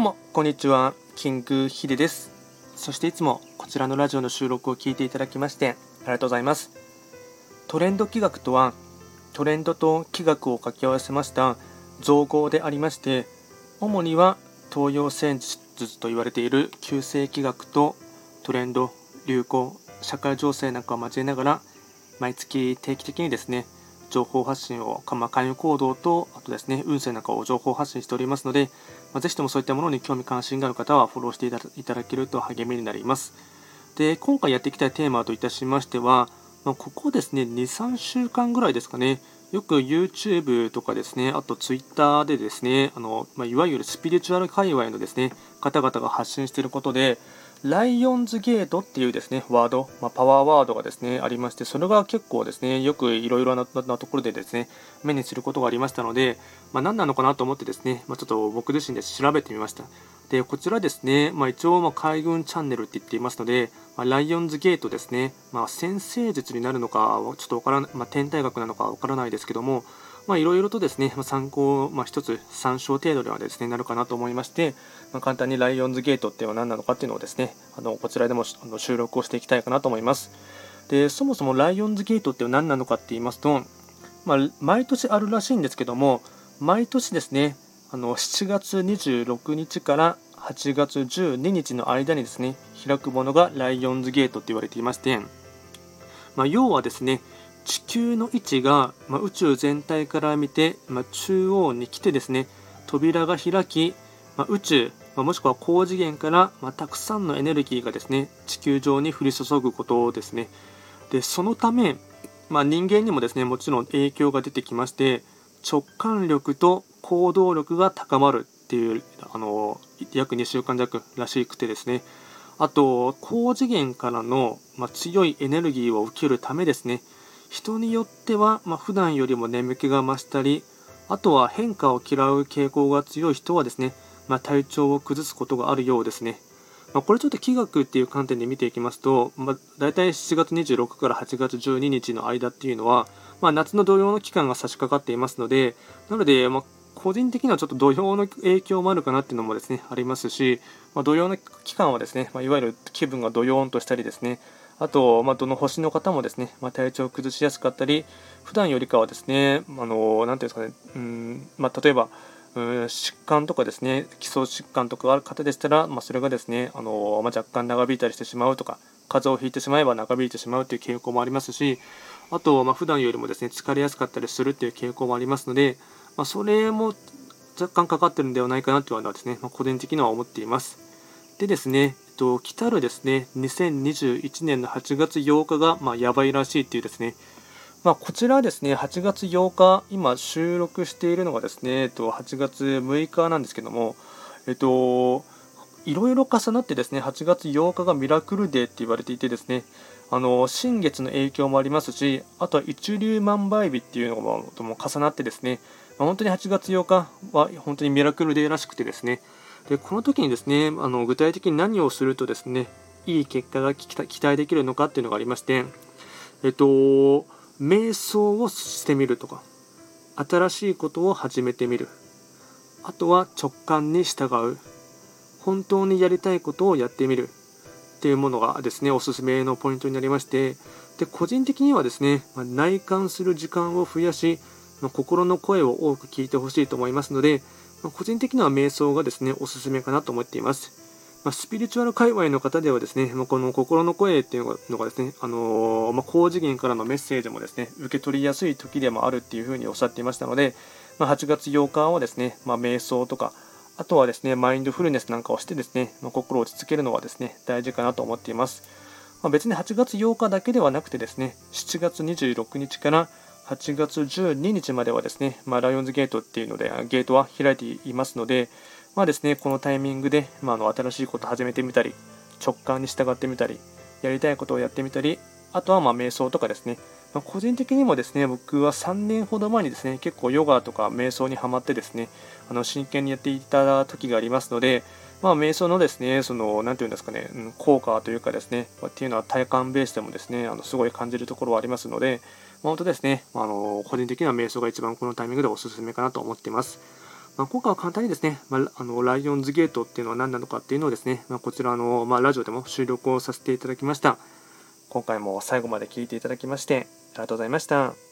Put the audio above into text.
うも。こんにちは。キングヒデです。そしていつもこちらのラジオの収録を聞いていただきましてありがとうございます。トレンド企画とはトレンドと企画を掛け合わせました造語でありまして主には東洋戦術と言われている旧世企画とトレンド流行社会情勢なんかを交えながら毎月定期的にですね情報発信を、まあ、関与行動と、あとですね、運勢なんかを情報発信しておりますので、まあ、ぜひともそういったものに興味関心がある方はフォローしていただけると励みになります。で、今回やっていきたいテーマといたしましては、まあ、ここですね、2、3週間ぐらいですかね、よく YouTube とかですね、あと Twitter でですね、あのまあ、いわゆるスピリチュアル界隈のですね、方々が発信していることで、ライオンズゲートっていうですね、ワード、まあ、パワーワードがですね、ありまして、それが結構ですね、よくいろいろなところでですね、目にすることがありましたので、まあ、何なのかなと思ってですね、まあ、ちょっと僕自身で調べてみました。で、こちらですね、まあ、一応、ま海軍チャンネルって言っていますので、まライオンズゲートですね、まあ、先生術になるのか、ちょっとわからない、ま天体学なのかわからないですけども、まあ、いろいろとですね、ま参考、まあ、一つ参照程度ではですね、なるかなと思いまして、まあ、簡単にライオンズゲートっていうのは何なのかっていうのをですね、あのこちらでもあの収録をしていきたいかなと思います。で、そもそもライオンズゲートっていうのは何なのかって言いますと、まあ、毎年あるらしいんですけども、毎年ですね、あの7月26日から8月12日の間にですね、開くものがライオンズゲートって言われていまして、まあ、要はですね、地球の位置が、まあ、宇宙全体から見て、まあ、中央に来てですね扉が開き、まあ、宇宙、まもしくは高次元から、またくさんのエネルギーがですね地球上に降り注ぐことですね。でそのため、ま人間にもですねもちろん影響が出てきまして直感力と行動力が高まるっていうあの約2週間弱らしくてですね。あと高次元からの、ま強いエネルギーを受けるためですね人によっては、まあ、普段よりも眠気が増したりあとは変化を嫌う傾向が強い人はですね、まあ、体調を崩すことがあるようですね。まあ、これちょっと気学っていう観点で見ていきますと、まあ、大体7月26から8月12日の間っていうのは、まあ、夏の土用の期間が差し掛かっていますので、なので、まあ、個人的にはちょっと土用の影響もあるかなっていうのもですね、ありますし、まあ、土用の期間はですね、まあ、いわゆる気分が土用としたりですね、あと、まあ、どの星の方もですね、まあ、体調を崩しやすかったり、普段よりかはですね、あのなんていうんですかね、うんまあ、例えば、うん疾患とかですね、基礎疾患とかある方でしたら、まあ、それがですね、あのまあ、若干長引いたりしてしまうとか、風邪をひいてしまえば長引いてしまうという傾向もありますし、あと、まあ、普段よりもですね、疲れやすかったりするという傾向もありますので、まあ、それも若干かかってるんではないかなというのはですね、まあ、個人的には思っています。でですね、と、来たるですね、2021年の8月8日が、まあ、やばいらしいっていうですね、まあ、こちらですね、8月8日、今収録しているのがですね、えっと、8月6日なんですけども、えっと、いろいろ重なってですね、8月8日がミラクルデーって言われていてですね、あの新月の影響もありますし、あとは一粒万倍日っていうのも重なってですね、本当に8月8日は本当にミラクルデーらしくてですね、でこの時にですねあの具体的に何をするとですねいい結果が期待できるのかっていうのがありましてえっと瞑想をしてみるとか新しいことを始めてみる。あとは直感に従う。本当にやりたいことをやってみる。っていうものがですねおすすめのポイントになりましてで個人的にはですね内観する時間を増やし心の声を多く聞いてほしいと思いますのでま個人的には瞑想がですね、おすすめかなと思っています。まあ、スピリチュアル界隈の方ではですね、まあ、この心の声っていうのがですね、あのー、まあ、高次元からのメッセージもですね、受け取りやすい時でもあるっていうふうにおっしゃっていましたので、ま8月8日はですね、ま瞑想とか、あとはですね、マインドフルネスなんかをしてですね、ま心を落ち着けるのはですね、大事かなと思っています。ま別に8月8日だけではなくてですね、7月26日から8月12日まではですね、まあ、ライオンズゲートっていうので、ゲートは開いていますので、まあですね、このタイミングで、まあ、の新しいことを始めてみたり、直感に従ってみたり、やりたいことをやってみたり、あとはま瞑想とかですね、まあ、個人的にもですね、僕は3年ほど前にですね、結構ヨガとか瞑想にはまってですね、あの真剣にやっていた時がありますので、まあ、瞑想のですね、その、なんていうんですかね、効果というかですね、っていうのは体感ベースでもですね、あのすごい感じるところはありますので、本当ですね、あの個人的には瞑想が一番このタイミングでおすすめかなと思っています。まあ、今回は簡単にですね、まあ、あのライオンズゲートっていうのは何なのかっていうのをですね、まあ、こちらの、まあ、ラジオでも収録をさせていただきました。今回も最後まで聴いていただきましてありがとうございました。